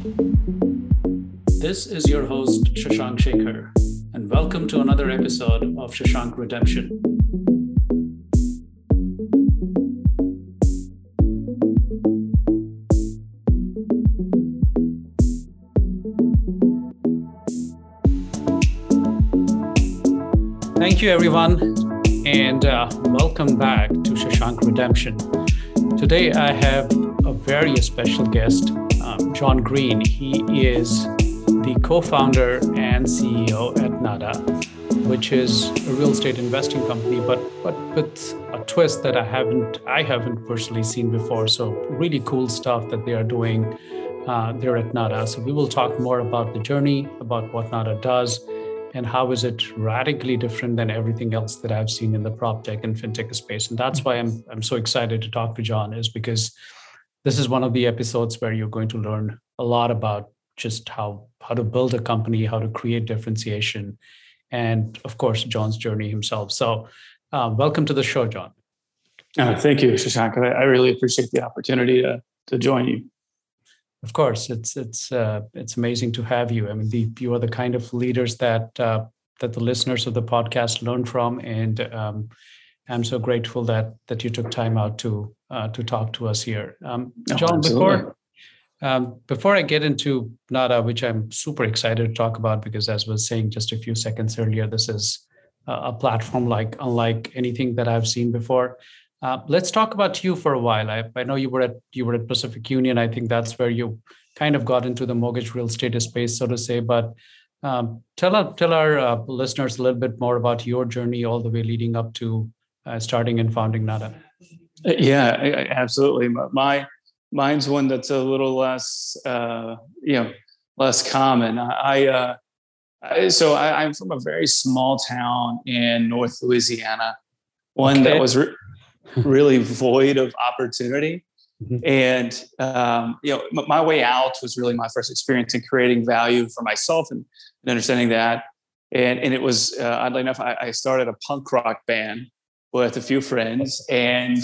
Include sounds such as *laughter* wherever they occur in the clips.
This is your host, Shashank Shekhar, and welcome to another episode of Shashank Redemption. Thank you, everyone, and uh, welcome back to Shashank Redemption. Today, I have a very special guest, John Green. He is the co founder and CEO at Nada, which is a real estate investing company, but, but with a twist that I haven't, I haven't personally seen before. So, really cool stuff that they are doing uh, there at Nada. So, we will talk more about the journey, about what Nada does and how is it radically different than everything else that I've seen in the prop tech and fintech space. And that's why I'm I'm so excited to talk to John is because this is one of the episodes where you're going to learn a lot about just how how to build a company, how to create differentiation, and of course John's journey himself. So, uh, welcome to the show, John. Uh, thank you, Shashank. I, really appreciate the opportunity to to join you. Of course, it's it's uh, it's amazing to have you. I mean, the, you are the kind of leaders that uh, that the listeners of the podcast learn from, and um, I'm so grateful that that you took time out to uh, to talk to us here, um, oh, John. before um, before I get into Nada, which I'm super excited to talk about, because as was saying just a few seconds earlier, this is a platform like unlike anything that I've seen before. Uh, let's talk about you for a while. I, I know you were at you were at Pacific Union. I think that's where you kind of got into the mortgage real estate space, so to say. But um, tell our tell our uh, listeners a little bit more about your journey all the way leading up to uh, starting and founding Nada. Yeah, absolutely. My mine's one that's a little less, uh, you know, less common. I, uh, I so I, am from a very small town in North Louisiana, one okay. that was re- really void of opportunity. Mm-hmm. And um, you know, m- my way out was really my first experience in creating value for myself and, and understanding that. And and it was uh, oddly enough, I, I, started a punk rock band with a few friends, and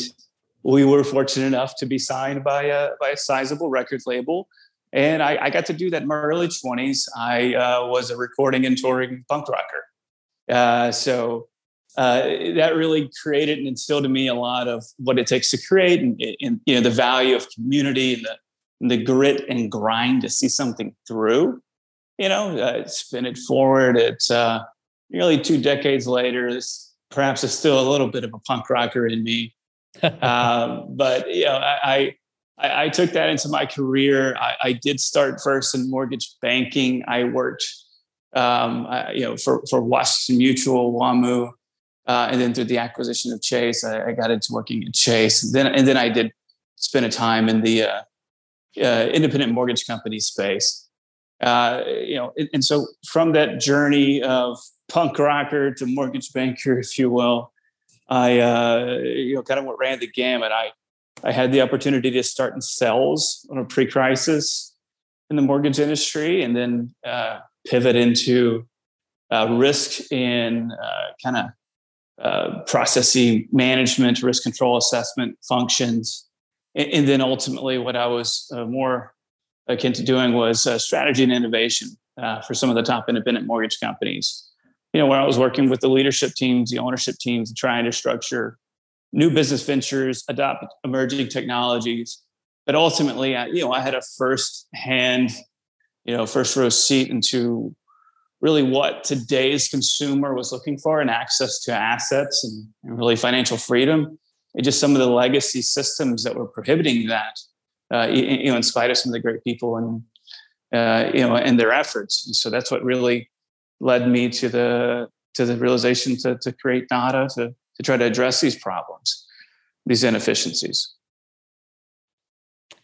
we were fortunate enough to be signed by a by a sizable record label. And I, I got to do that in my early twenties. I uh, was a recording and touring punk rocker. Uh, so uh, that really created and instilled in me a lot of what it takes to create and, and you know the value of community and the, the grit and grind to see something through you know uh, spin it forward it's uh, nearly two decades later this perhaps is still a little bit of a punk rocker in me *laughs* um, but you know I, I, I took that into my career I, I did start first in mortgage banking i worked um, I, you know for, for washington mutual wamu uh, and then through the acquisition of Chase, I, I, got into working at Chase. Then and then I did spend a time in the uh, uh, independent mortgage company space. Uh, you know, and, and, so from that journey of punk rocker to mortgage banker, if you will, I uh, you know kind of ran the gamut. I I had the opportunity to start in sales on a pre-crisis in the mortgage industry, and then uh, pivot into risk in kind of uh, processing management, risk control assessment functions. And, and then ultimately, what I was uh, more akin to doing was uh, strategy and innovation uh, for some of the top independent mortgage companies. You know, where I was working with the leadership teams, the ownership teams, trying to structure new business ventures, adopt emerging technologies. But ultimately, I, you know, I had a first hand, you know, first row seat into really what today's consumer was looking for and access to assets and, and really financial freedom and just some of the legacy systems that were prohibiting that uh, you know in spite of some of the great people and uh, you know and their efforts. And so that's what really led me to the to the realization to, to create nada to, to try to address these problems these inefficiencies.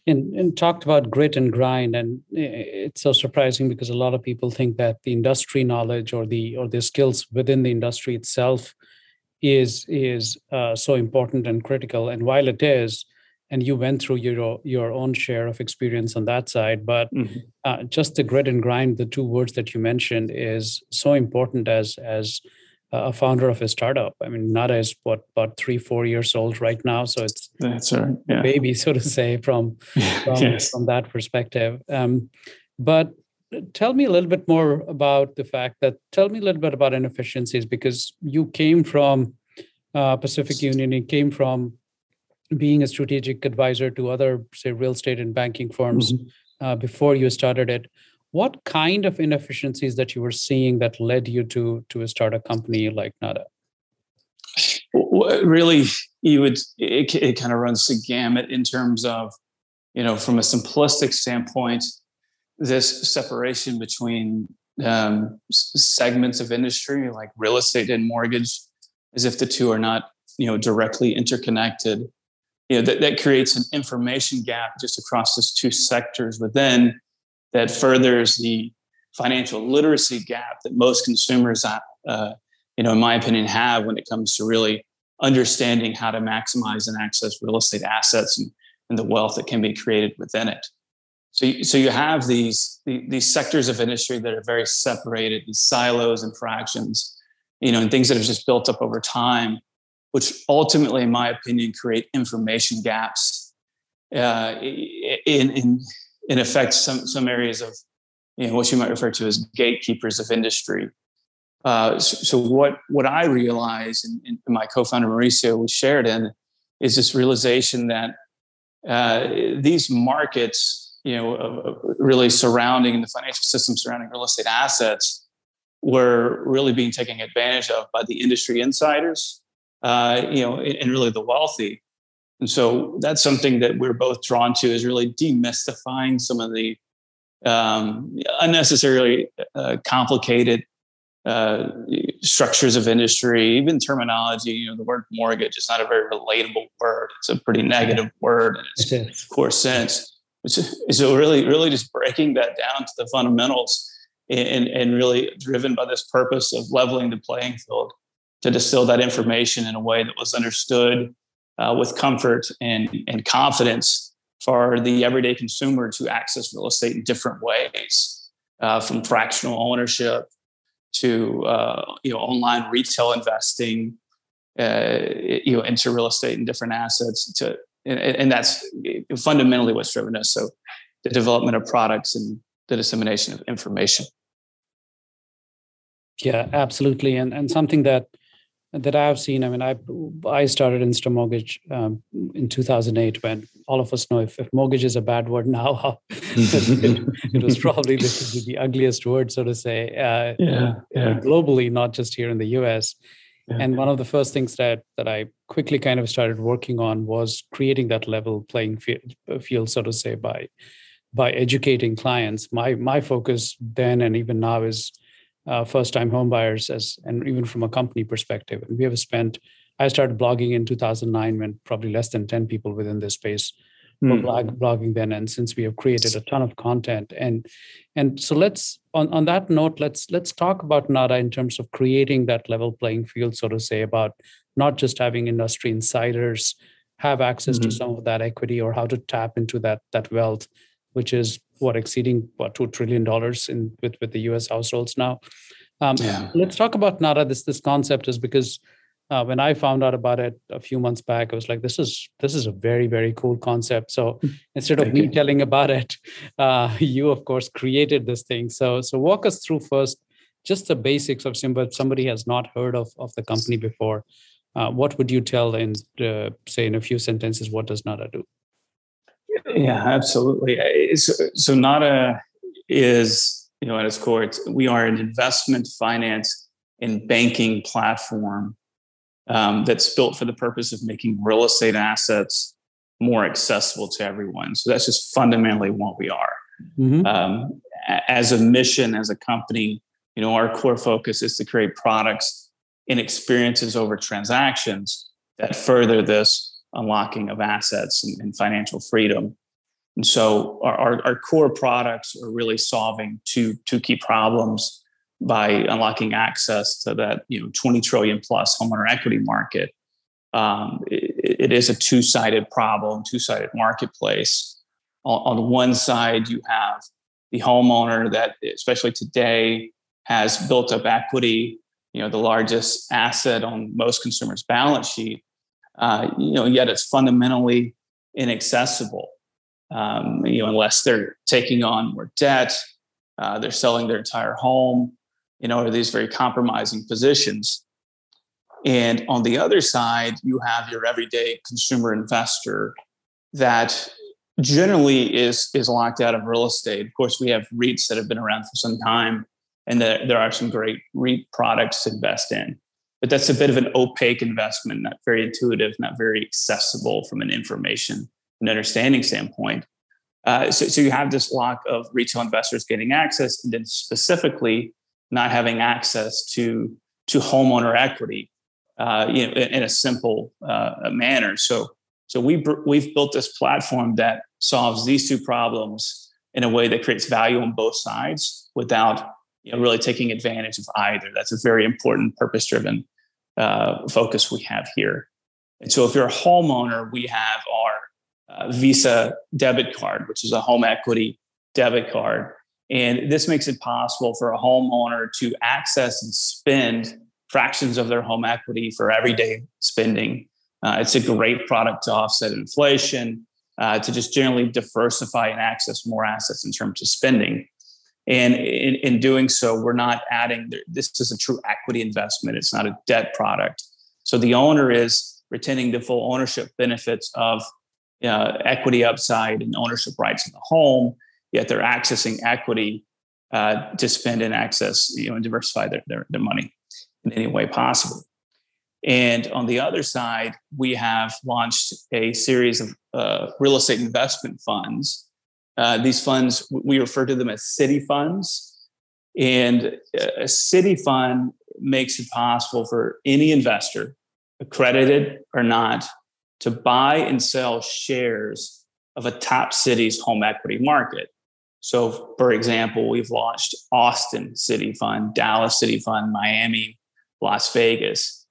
And, and talked about grit and grind and it's so surprising because a lot of people think that the industry knowledge or the or the skills within the industry itself is is uh, so important and critical. And while it is and you went through your your own share of experience on that side but mm-hmm. uh, just the grit and grind the two words that you mentioned is so important as as a founder of a startup. I mean, Nada is what about three, four years old right now, so it's that's right, yeah. baby, so to say, from *laughs* from, yes. from that perspective. Um, But tell me a little bit more about the fact that tell me a little bit about inefficiencies because you came from uh, Pacific Union, you came from being a strategic advisor to other, say, real estate and banking firms mm-hmm. uh, before you started it. What kind of inefficiencies that you were seeing that led you to to start a company like Nada? Really, you would it, it kind of runs the gamut in terms of, you know, from a simplistic standpoint, this separation between um, segments of industry like real estate and mortgage, as if the two are not, you know, directly interconnected you know that, that creates an information gap just across those two sectors within that furthers the financial literacy gap that most consumers uh, uh, you know in my opinion have when it comes to really understanding how to maximize and access real estate assets and, and the wealth that can be created within it. So you, so you have these these sectors of industry that are very separated these silos and fractions you know and things that have just built up over time which ultimately, in my opinion, create information gaps uh, in, in, in effect, some, some areas of you know, what you might refer to as gatekeepers of industry. Uh, so, so, what, what I realized, and, and, my co-founder Mauricio was shared in, is this realization that uh, these markets, you know, uh, really surrounding the financial system surrounding real estate assets, were really being taken advantage of by the industry insiders uh, you know, and, and really the wealthy. And so that's something that we're both drawn to is really demystifying some of the um, unnecessarily uh, complicated uh, structures of industry, even terminology. You know, the word mortgage is not a very relatable word. It's a pretty negative word in its core sense. So really, really just breaking that down to the fundamentals and, and really driven by this purpose of leveling the playing field to distill that information in a way that was understood uh, with comfort and, and confidence for the everyday consumer to access real estate in different ways, uh, from fractional ownership to uh, you know online retail investing, uh, you know into real estate and different assets. To and, and that's fundamentally what's driven us. So the development of products and the dissemination of information. Yeah, absolutely, and and something that that I've seen. I mean, I I started Insta Mortgage um, in 2008 when all of us know if, if mortgage is a bad word now, *laughs* it, it, was probably the, the, ugliest word, so to say, uh, yeah, yeah. globally, not just here in the US. Yeah. And one of the first things that that I quickly kind of started working on was creating that level playing field, field so to say, by by educating clients. My my focus then and even now is uh, first time home buyers as and even from a company perspective and we have spent i started blogging in 2009 when probably less than 10 people within this space were mm. blog, blogging then and since we have created a ton of content and and so let's on, on that note let's let's talk about nada in terms of creating that level playing field so to say about not just having industry insiders have access mm-hmm. to some of that equity or how to tap into that that wealth which is what exceeding what two trillion dollars in with with the U.S. households now. Um, yeah. Let's talk about Nada. This this concept is because uh, when I found out about it a few months back, I was like, "This is this is a very very cool concept." So instead of me telling about it, uh, you of course created this thing. So so walk us through first just the basics of Simba. If somebody has not heard of of the company before, uh, what would you tell in uh, say in a few sentences? What does Nada do? Yeah, absolutely. So, so Nada is, you know, at its core, it's, we are an investment finance and banking platform um, that's built for the purpose of making real estate assets more accessible to everyone. So that's just fundamentally what we are. Mm-hmm. Um, as a mission, as a company, you know, our core focus is to create products and experiences over transactions that further this unlocking of assets and, and financial freedom. And so our, our, our, core products are really solving two, two key problems by unlocking access to that you know 20 trillion plus homeowner equity market. Um, it, it is a two-sided problem, two-sided marketplace. On, on one side, you have the homeowner that, especially today, has built up equity. You know, the largest asset on most consumers' balance sheet uh, you know, yet it's fundamentally inaccessible. Um, you know, unless they're taking on more debt, uh, they're selling their entire home, you know, are these very compromising positions. And on the other side, you have your everyday consumer investor that generally is is locked out of real estate. Of course, we have REITs that have been around for some time, and there, there are some great REIT products to invest in. But that's a bit of an opaque investment, not very intuitive, not very accessible from an information and understanding standpoint. Uh, so, so you have this lock of retail investors getting access, and then specifically not having access to to homeowner equity, uh, you know, in, in a simple uh, manner. So, so we we've built this platform that solves these two problems in a way that creates value on both sides without you know, really taking advantage of either. That's a very important purpose driven uh, focus we have here. And so, if you're a homeowner, we have our uh, Visa debit card, which is a home equity debit card. And this makes it possible for a homeowner to access and spend fractions of their home equity for everyday spending. Uh, it's a great product to offset inflation, uh, to just generally diversify and access more assets in terms of spending. And in, in doing so, we're not adding, this is a true equity investment. It's not a debt product. So the owner is retaining the full ownership benefits of uh, equity upside and ownership rights in the home, yet they're accessing equity uh, to spend and access, you know, and diversify their, their, their money in any way possible. And on the other side, we have launched a series of uh, real estate investment funds uh, these funds, we refer to them as city funds. And a city fund makes it possible for any investor, accredited or not, to buy and sell shares of a top city's home equity market. So, for example, we've launched Austin City Fund, Dallas City Fund, Miami, Las Vegas.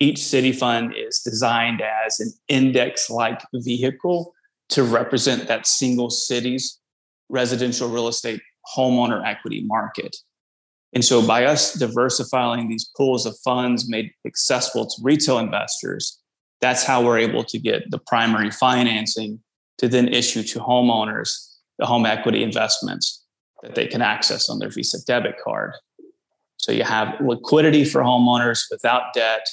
Each city fund is designed as an index like vehicle to represent that single city's residential real estate homeowner equity market. And so, by us diversifying these pools of funds made accessible to retail investors, that's how we're able to get the primary financing to then issue to homeowners the home equity investments that they can access on their Visa debit card. So, you have liquidity for homeowners without debt,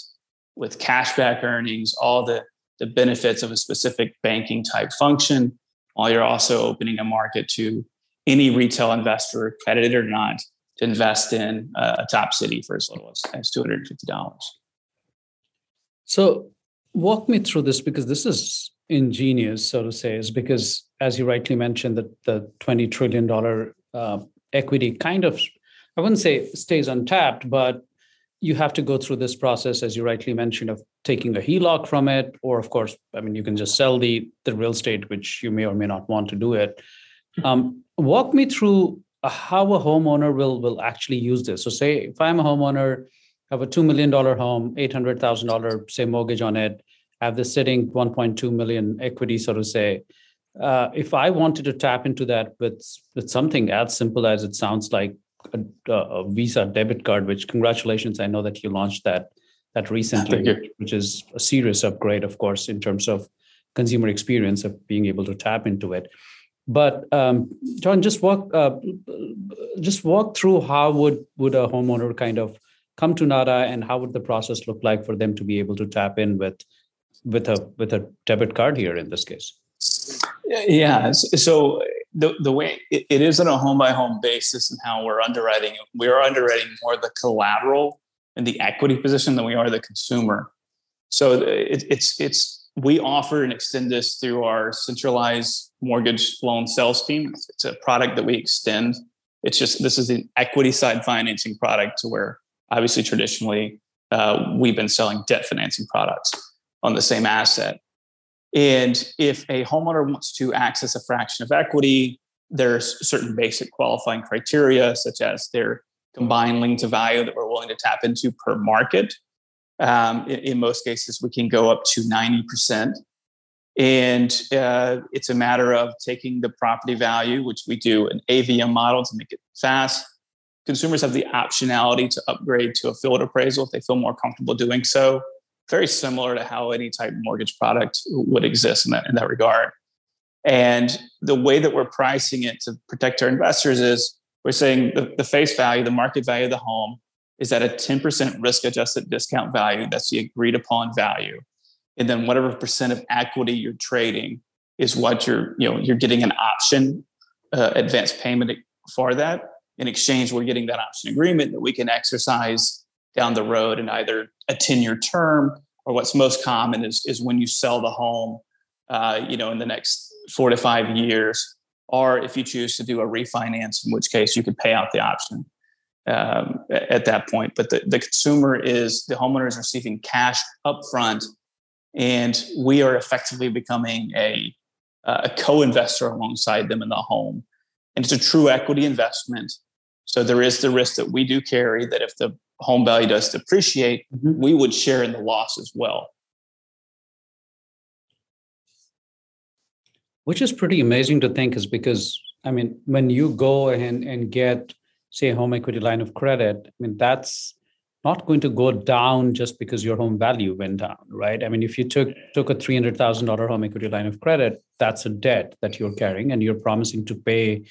with cashback earnings, all the the benefits of a specific banking type function, while you're also opening a market to any retail investor, accredited or not, to invest in a top city for as little as, as $250. So, walk me through this because this is ingenious, so to say, is because, as you rightly mentioned, that the $20 trillion uh, equity kind of, I wouldn't say stays untapped, but you have to go through this process, as you rightly mentioned, of taking a HELOC from it, or of course, I mean, you can just sell the the real estate, which you may or may not want to do it. Um, walk me through how a homeowner will will actually use this. So, say if I'm a homeowner, have a two million dollar home, eight hundred thousand dollar say mortgage on it, have this sitting one point two million equity, so to say. Uh, if I wanted to tap into that with with something as simple as it sounds like a, a, Visa debit card, which congratulations, I know that you launched that that recently, which is a serious upgrade, of course, in terms of consumer experience of being able to tap into it. But um, John, just walk uh, just walk through how would would a homeowner kind of come to Nada, and how would the process look like for them to be able to tap in with with a with a debit card here in this case? Yeah. So the, the way it, it is on a home by home basis and how we're underwriting, we are underwriting more the collateral and the equity position than we are the consumer. So it, it's it's we offer and extend this through our centralized mortgage loan sales team. It's a product that we extend. It's just this is an equity side financing product to where obviously traditionally uh, we've been selling debt financing products on the same asset. And if a homeowner wants to access a fraction of equity, there's certain basic qualifying criteria, such as their combined lien to value that we're willing to tap into per market. Um, in, in, most cases, we can go up to 90%. And uh, it's a matter of taking the property value, which we do an AVM model to make it fast. Consumers have the optionality to upgrade to a field appraisal if they feel more comfortable doing so very similar to how any type of mortgage product would exist in that in that regard. And the way that we're pricing it to protect our investors is we're saying the, the face value, the market value of the home is at a 10% risk adjusted discount value. That's the agreed upon value. And then whatever percent of equity you're trading is what you're, you know, you're getting an option uh, advance payment for that. In exchange, we're getting that option agreement that we can exercise down the road in either a 10 year term or what's most common is, is when you sell the home, uh, you know, in the next four to five years, or if you choose to do a refinance, in which case you could pay out the option um, at that point. But the, the consumer is the homeowner is receiving cash upfront, and we are effectively becoming a, a co-investor alongside them in the home, and it's a true equity investment. So there is the risk that we do carry that if the home value does depreciate, mm-hmm. we would share in the loss as well. Which is pretty amazing to think, is because I mean, when you go and, and get, say, a home equity line of credit, I mean, that's not going to go down just because your home value went down, right? I mean, if you took took a three hundred thousand dollar home equity line of credit, that's a debt that you're carrying, and you're promising to pay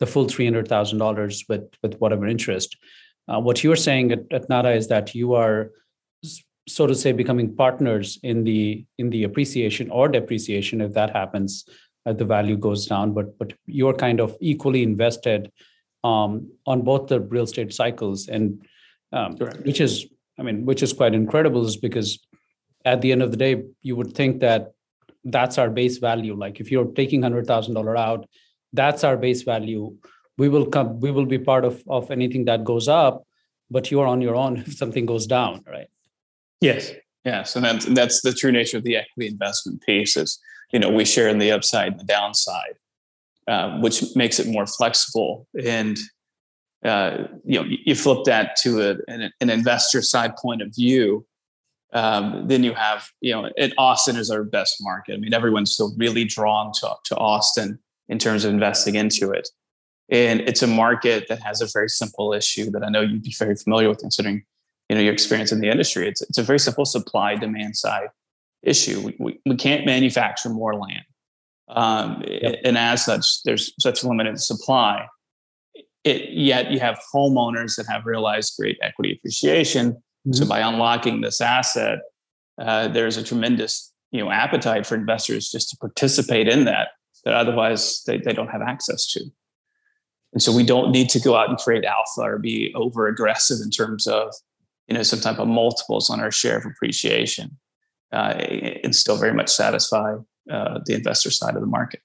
the full three hundred thousand dollars with with whatever interest. Uh, what you're saying at, at Nada is that you are, so to say, becoming partners in the in the appreciation or depreciation if that happens, uh, the value goes down. But but you're kind of equally invested um, on both the real estate cycles, and um, which is I mean, which is quite incredible, is because at the end of the day, you would think that that's our base value. Like if you're taking hundred thousand dollar out, that's our base value. We will come we will be part of of anything that goes up but you're on your own if something goes down right? Yes. Yes and that's, that's the true nature of the equity investment piece is you know we share in the upside and the downside uh, which makes it more flexible and uh, you know you flip that to a, an, an, investor side point of view um, then you have you know it, austin is our best market. I mean everyone's still really drawn to, to austin in terms of investing into it and it's a market that has a very simple issue that I know you'd be very familiar with, considering you know your experience in the industry. It's it's a very simple supply demand side issue. We, we, we can't manufacture more land, um, yep. and as such, there's such limited supply. It, yet you have homeowners that have realized great equity appreciation. Mm-hmm. So by unlocking this asset, uh, there's a tremendous you know appetite for investors just to participate in that that otherwise they, they don't have access to. And so we don't need to go out and create alpha or be over aggressive in terms of, you know, some type of multiples on our share of appreciation uh, and still very much satisfy uh, the investor side of the market.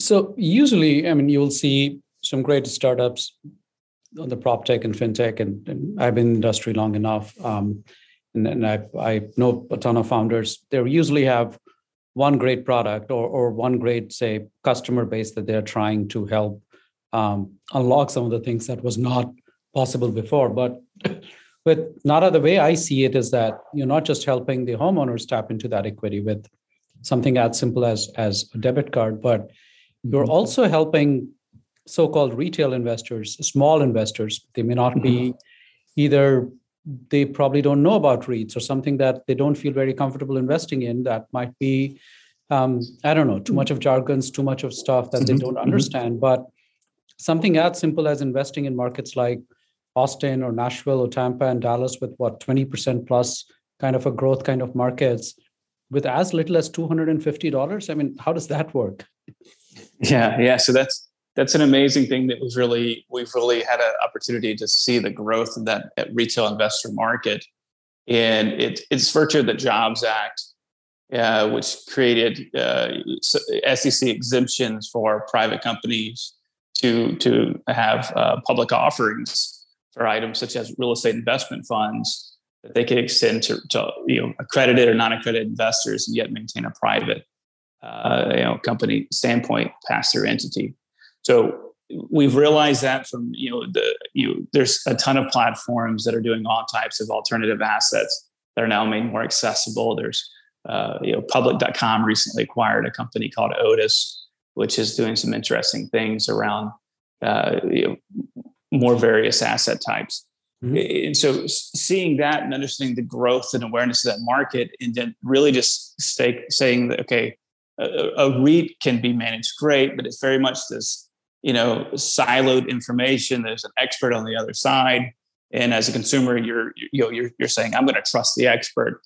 So usually, I mean, you will see some great startups on the prop tech and fintech, and, and I've been in industry long enough, um, and, and I, I know a ton of founders. They usually have one great product or, or one great, say, customer base that they're trying to help um, unlock some of the things that was not possible before. But *clears throat* with Nada, the way I see it is that you're not just helping the homeowners tap into that equity with something as simple as as a debit card, but you're mm-hmm. also helping so-called retail investors, small investors. They may not be mm-hmm. either they probably don't know about REITs or something that they don't feel very comfortable investing in that might be um, I don't know, too much of jargons, too much of stuff that they mm-hmm. don't understand. But something as simple as investing in markets like Austin or Nashville or Tampa and Dallas with what 20% plus kind of a growth kind of markets with as little as $250 i mean how does that work yeah yeah so that's that's an amazing thing that was really we've really had an opportunity to see the growth of that retail investor market and it, it's virtue of the jobs act uh, which created uh, sec exemptions for private companies to to have uh, public offerings for items such as real estate investment funds that they could extend to, to you know accredited or non-accredited investors and yet maintain a private uh, you know company standpoint pass through entity. So we've realized that from you know the you know, there's a ton of platforms that are doing all types of alternative assets that are now made more accessible. There's uh, you know public.com recently acquired a company called Otis which is doing some interesting things around uh, you know, more various asset types. Mm-hmm. And so seeing that and understanding the growth and awareness of that market, and then really just stay, saying that, okay, a, a REIT can be managed great, but it's very much this you know siloed information. There's an expert on the other side, and as a consumer, you're you know you're you're saying I'm going to trust the expert.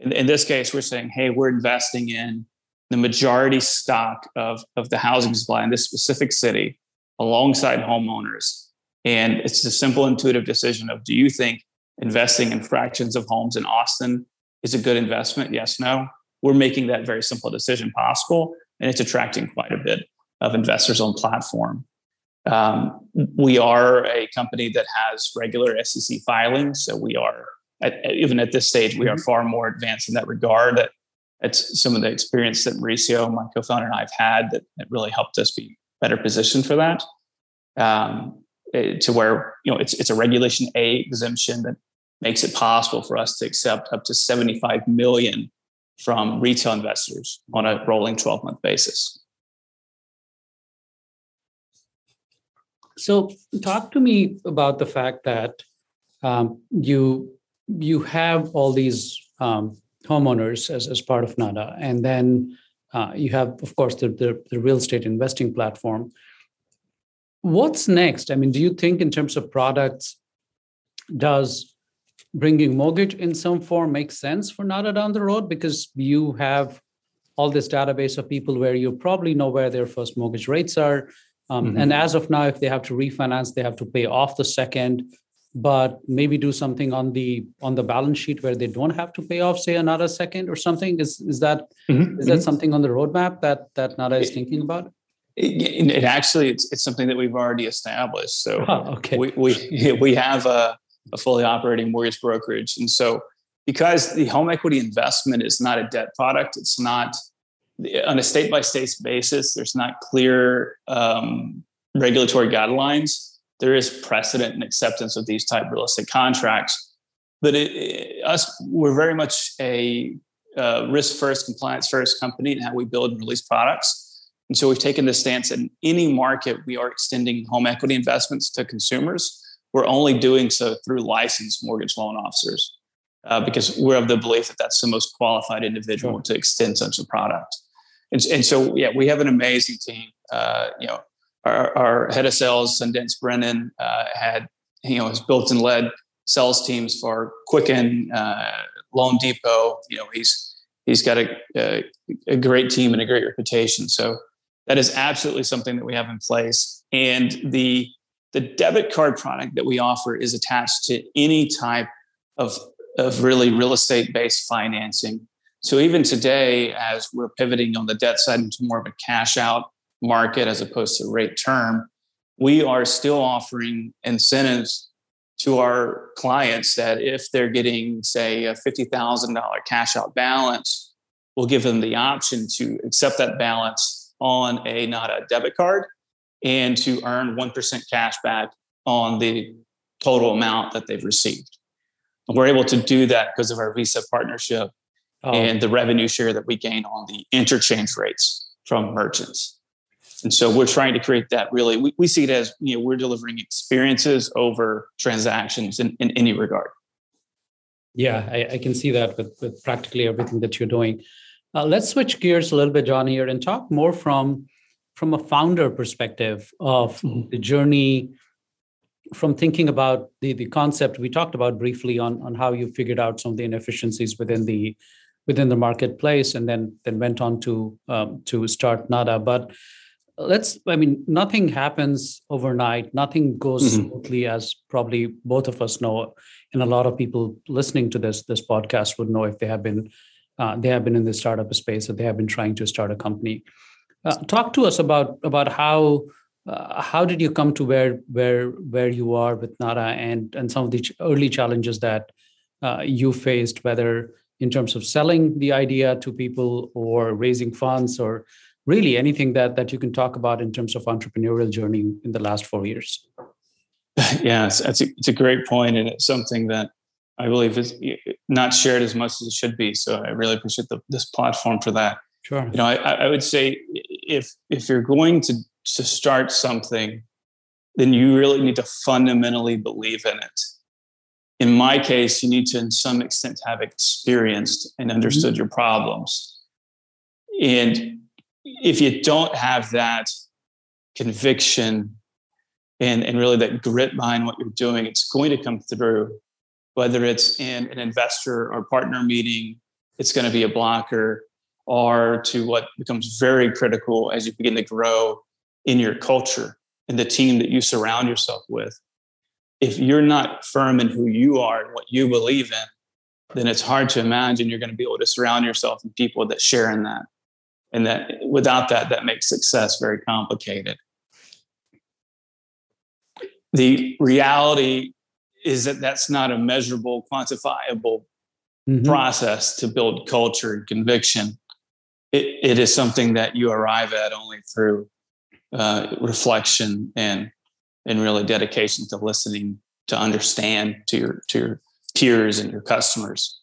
In, in this case, we're saying, hey, we're investing in the majority stock of of the housing supply in this specific city, alongside homeowners. And it's a simple, intuitive decision of do you think investing in fractions of homes in Austin is a good investment? Yes, no. We're making that very simple decision possible, and it's attracting quite a bit of investors on platform. Um, we are a company that has regular SEC filings, so we are at, even at this stage we are mm-hmm. far more advanced in that regard. That it's some of the experience that Mauricio, my co-founder, and I've had that, that really helped us be better positioned for that. Um, eh, to where you know it's it's a Regulation A exemption that makes it possible for us to accept up to 75 million from retail investors on a rolling 12 month basis. So, talk to me about the fact that um, you you have all these um, homeowners as, as part of NADA, and then uh, you have, of course, the, the, the real estate investing platform. What's next? I mean, do you think in terms of products, does bringing mortgage in some form make sense for NADA down the road because you have all this database of people where you probably know where their first mortgage rates are. Um, mm-hmm. And as of now, if they have to refinance, they have to pay off the second, but maybe do something on the on the balance sheet where they don't have to pay off, say another second or something. Is is that mm-hmm. is that mm-hmm. something on the roadmap that that NADA is thinking about? It, it, actually it's, it's something that we've already established. So *laughs* oh, okay. we we we have a a fully operating mortgage brokerage. And so, because the home equity investment is not a debt product, it's not on a state by state basis, there's not clear um, regulatory guidelines. There is precedent and acceptance of these type real estate contracts. But it, it, us, we're very much a uh, risk first, compliance first company in how we build and release products. And so we've taken the stance in any market, we are extending home equity investments to consumers we're only doing so through licensed mortgage loan officers uh, because we're of the belief that that's the most qualified individual sure. to extend such a product. And, and so, yeah, we have an amazing team. Uh, you know, our, our, head of sales, Sundance Brennan, uh, had you know has built and led sales teams for Quicken, uh, Loan Depot. You know, he's he's got a, a, a great team and a great reputation. So that is absolutely something that we have in place. And the the debit card product that we offer is attached to any type of, of really real estate based financing. So even today, as we're pivoting on the debt side into more of a cash out market as opposed to rate term, we are still offering incentives to our clients that if they're getting, say, a $50,000 cash out balance, we'll give them the option to accept that balance on a Nada debit card and to earn 1% cash back on the total amount that they've received. We're able to do that because of our Visa partnership oh. and the revenue share that we gain on the interchange rates from merchants. And so we're trying to create that really, we, we see it as, you know, we're delivering experiences over transactions in, in any regard. Yeah, I, I can see that with, with practically everything that you're doing. Uh, let's switch gears a little bit, John, here and talk more from from a founder perspective of mm-hmm. the journey from thinking about the, the concept we talked about briefly on, on how you figured out some of the inefficiencies within the within the marketplace and then then went on to um, to start nada. But let's i mean nothing happens overnight. Nothing goes mm-hmm. smoothly as probably both of us know and a lot of people listening to this this podcast would know if they have been uh, they have been in the startup space or they have been trying to start a company. Uh, talk to us about about how uh, how did you come to where where where you are with Nada and and some of the ch- early challenges that uh, you faced, whether in terms of selling the idea to people or raising funds or really anything that that you can talk about in terms of entrepreneurial journey in the last four years. *laughs* Yeah, it's, it's, a, it's a great point, and it's something that I believe is not shared as much as it should be. So I really appreciate the, this platform for that. Sure. You know, I, I would say if if you're going to to start something, then you really need to fundamentally believe in it. In my case, you need to, in some extent, have experienced and mm-hmm. understood your problems. And if you don't have that, conviction and, and really that grit behind what you're doing, it's going to come through. Whether it's in an investor or partner meeting, it's going to be a blocker, or to what becomes very critical as you begin to grow in your culture and the team that you surround yourself with. If you're not firm in who you are and what you believe in, then it's hard to imagine you're going to be able to surround yourself with people that share in that. And that without that, that makes success very complicated. The reality is that that's not a measurable, quantifiable mm-hmm. process to build culture and conviction. It, it is something that you arrive at only through uh, reflection and and really dedication to listening to understand to your to your peers and your customers.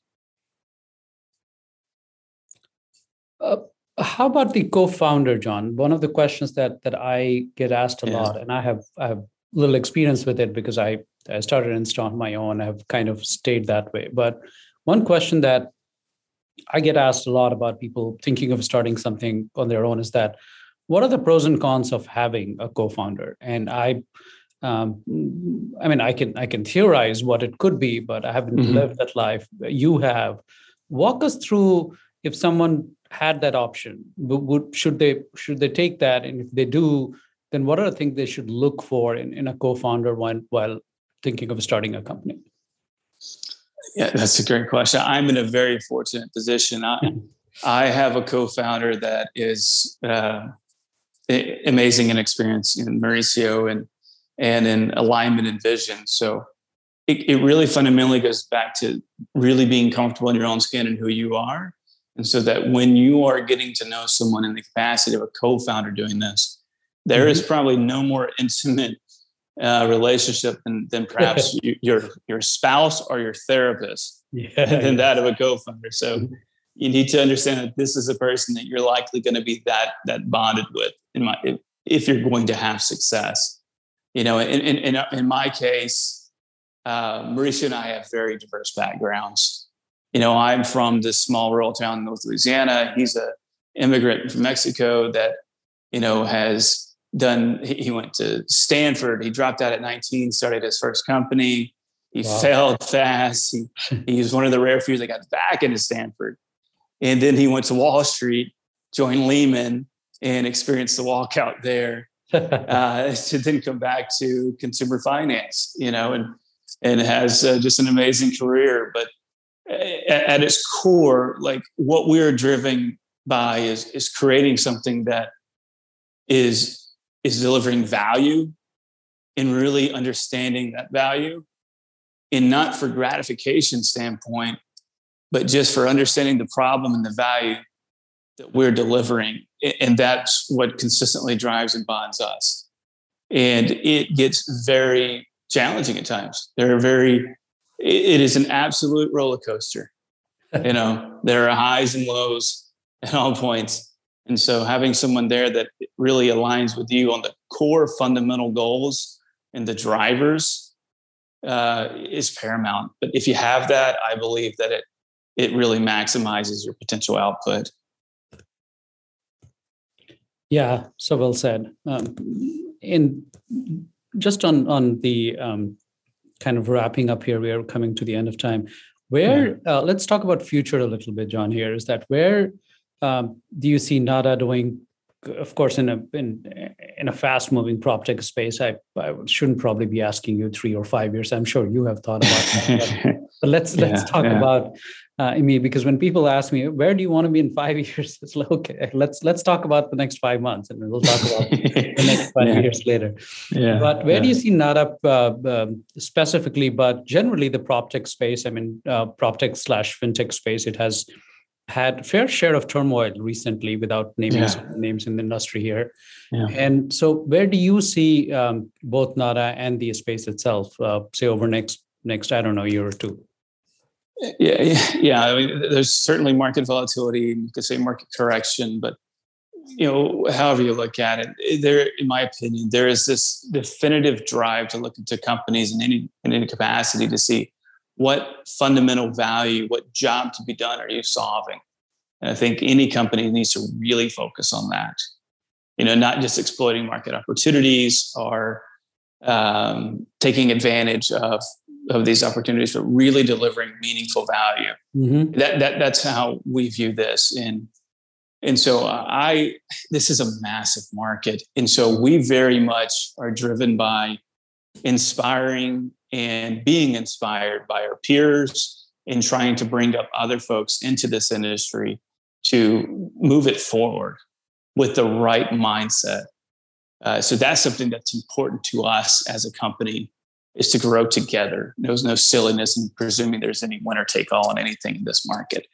Uh, how about the co-founder, John? One of the questions that that I get asked a yeah. lot, and I have I have little experience with it because I I started Insta on my own. I've kind of stayed that way. But one question that I get asked a lot about people thinking of starting something on their own is that what are the pros and cons of having a co-founder? And I um, I mean, I can I can theorize what it could be, but I haven't mm-hmm. lived that life. You have. Walk us through if someone had that option. Would should they should they take that? And if they do, then what are the things they should look for in, in a co-founder while while thinking of starting a company? Yeah, that's a great question. I'm in a very fortunate position. I, *laughs* I have a co-founder that is uh, amazing in experience in Mauricio and and in alignment and vision. So it, it really fundamentally goes back to really being comfortable in your own skin and who you are. And so that when you are getting to know someone in the capacity of a co-founder doing this, there mm-hmm. is probably no more intimate uh, relationship than, than perhaps *laughs* you, your your spouse or your therapist yeah. than that of a co-founder. So you need to understand that this is a person that you're likely going to be that that bonded with in my if, if you're going to have success you know, in, in, in, in my case, uh, Mauricio and I have very diverse backgrounds. You know, I'm from this small rural town in North Louisiana. He's a immigrant from Mexico that, you know, has done, he went to Stanford. He dropped out at 19, started his first company. He wow. failed fast. He, *laughs* he was one of the rare few that got back into Stanford. And then he went to Wall Street, joined Lehman, and experienced the walkout there. *laughs* uh, to then come back to consumer finance, you know, and and has uh, just an amazing career. But at, at, its core, like what we're driven by is is creating something that is is delivering value and really understanding that value, and not for gratification standpoint, but just for understanding the problem and the value that we're delivering. And that's what consistently drives and bonds us. And it gets very challenging at times. There are very, it is an absolute roller coaster. *laughs* you know, there are highs and lows at all points. And so having someone there that really aligns with you on the core fundamental goals and the drivers uh, is paramount. But if you have that, I believe that it it really maximizes your potential output. Yeah, so well said. Um, in just on on the um, kind of wrapping up here, we are coming to the end of time. Where yeah. uh, let's talk about future a little bit, John. Here is that where um, do you see Nada doing? Of course, in a in in a fast moving prop tech space, I I shouldn't probably be asking you three or five years. I'm sure you have thought about that. But, but let's *laughs* yeah, let's talk yeah. about uh, me because when people ask me where do you want to be in five *laughs* years it's like okay let's let's talk about the next five months and we'll talk about *laughs* the next five yeah. years later yeah, but where yeah. do you see Nada uh, um, specifically but generally the prop tech space i mean uh, prop tech slash fintech space it has had fair share of turmoil recently without naming yeah. names in the industry here yeah. and so where do you see um, both nada and the space itself uh, say over next next i don't know year or two yeah, yeah. I mean, there's certainly market volatility. You could say market correction, but you know, however you look at it, there, in my opinion, there is this definitive drive to look into companies in any in any capacity to see what fundamental value, what job to be done are you solving. And I think any company needs to really focus on that. you know, not just exploiting market opportunities or um, taking advantage of of these opportunities, but really delivering meaningful value. Mm-hmm. That that that's how we view this. And and so I this is a massive market, and so we very much are driven by inspiring and being inspired by our peers and trying to bring up other folks into this industry to move it forward with the right mindset. Uh, so that's something that's important to us as a company is to grow together. There's no silliness in presuming there's any winner take all on anything in this market.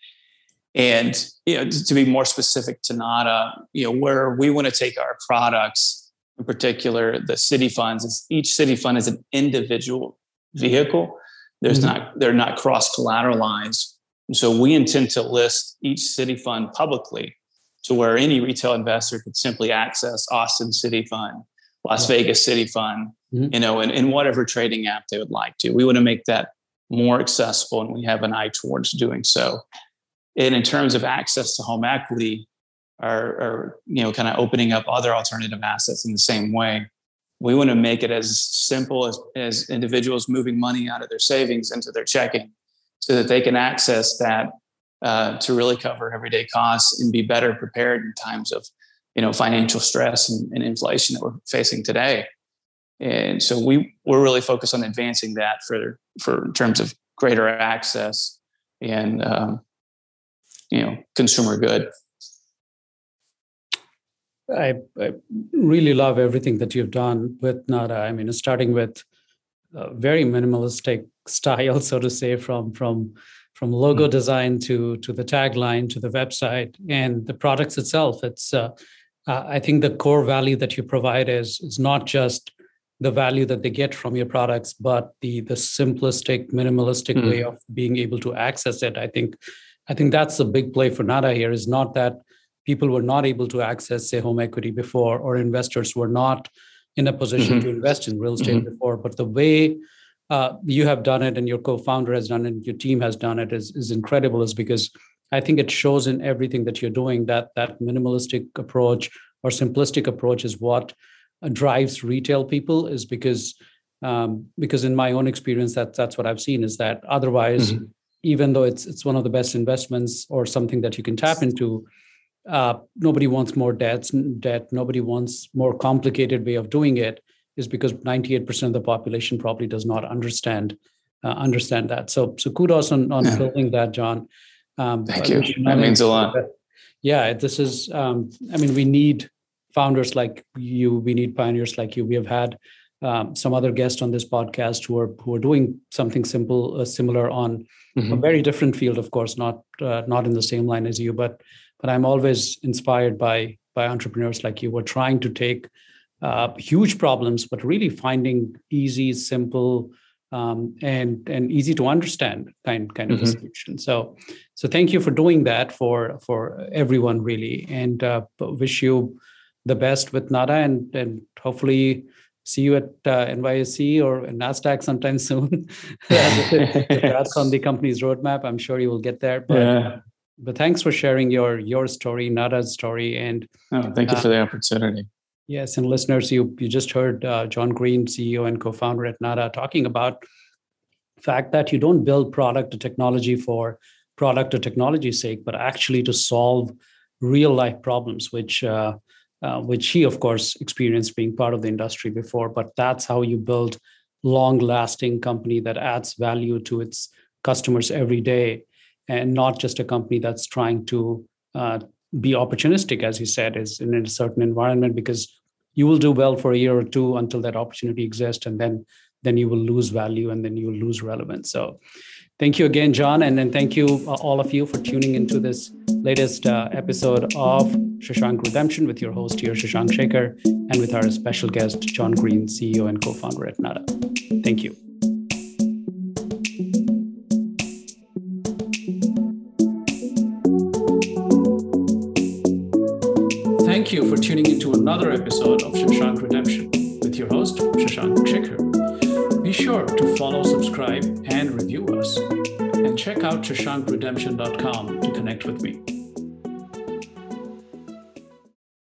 And you know, to be more specific to NADA, you know, where we want to take our products, in particular the city funds, is each city fund is an individual vehicle. There's mm-hmm. not they're not cross collateralized. And so we intend to list each city fund publicly to where any retail investor could simply access Austin City Fund, Las Vegas City Fund, mm-hmm. you know, in, in whatever trading app they would like to. We want to make that more accessible, and we have an eye towards doing so. And in terms of access to home equity, or, or you know, kind of opening up other alternative assets in the same way, we want to make it as simple as, as individuals moving money out of their savings into their checking so that they can access that uh, to really cover everyday costs and be better prepared in times of you know financial stress and, and, inflation that we're facing today and so we we're really focused on advancing that for for in terms of greater access and um, you know consumer good. I, I, really love everything that you've done with nada. I mean starting with a very minimalistic *laughs* style so to say from from from logo mm-hmm. design to to the tagline to the website and the products itself. It's uh, uh, i think the core value that you provide is is not just the value that they get from your products but the the simplistic minimalistic mm-hmm. way of being able to access it i think i think that's the big play for nada here is not that people were not able to access say home equity before or investors were not in a position mm-hmm. to invest in real estate mm-hmm. before but the way uh, you have done it and your co-founder has done it and your team has done it is, is incredible is because i think it shows in everything that you're doing that that minimalistic approach or simplistic approach is what drives retail people is because um, because in my own experience that that's what i've seen is that otherwise mm-hmm. even though it's it's one of the best investments or something that you can tap into uh, nobody wants more debts debt nobody wants more complicated way of doing it is because 98% of the population probably does not understand uh, understand that. So so kudos on, on yeah. building that, John. Um, Thank you. That means a lot. Yeah, this is. Um, I mean, we need founders like you. We need pioneers like you. We have had um, some other guests on this podcast who are who are doing something simple, uh, similar on mm-hmm. a very different field, of course, not uh, not in the same line as you, but but I'm always inspired by by entrepreneurs like you. We're trying to take uh, huge problems, but really finding easy, simple, um, and and easy to understand kind kind of mm-hmm. solution. So so thank you for doing that for for everyone really, and uh, wish you the best with Nada, and and hopefully see you at uh, NYSE or Nasdaq sometime *laughs* soon. *laughs* That's on the company's roadmap. I'm sure you will get there. But, yeah. but thanks for sharing your your story, Nada's story, and oh, thank you uh, for the opportunity. Yes, and listeners, you you just heard uh, John Green, CEO and co-founder at Nada, talking about the fact that you don't build product or technology for product or technology's sake, but actually to solve real life problems, which uh, uh, which he, of course, experienced being part of the industry before. But that's how you build long-lasting company that adds value to its customers every day, and not just a company that's trying to uh, be opportunistic, as you said, is in a certain environment because you will do well for a year or two until that opportunity exists, and then then you will lose value and then you will lose relevance. So, thank you again, John, and then thank you uh, all of you for tuning into this latest uh, episode of Shashank Redemption with your host here, Shashank Shaker, and with our special guest, John Green, CEO and co-founder at Nada. Thank you. Thank you for tuning into another episode of Shashank Redemption with your host, Shashank Shaker. Be sure to follow, subscribe, and And check out shashankredemption.com to connect with me.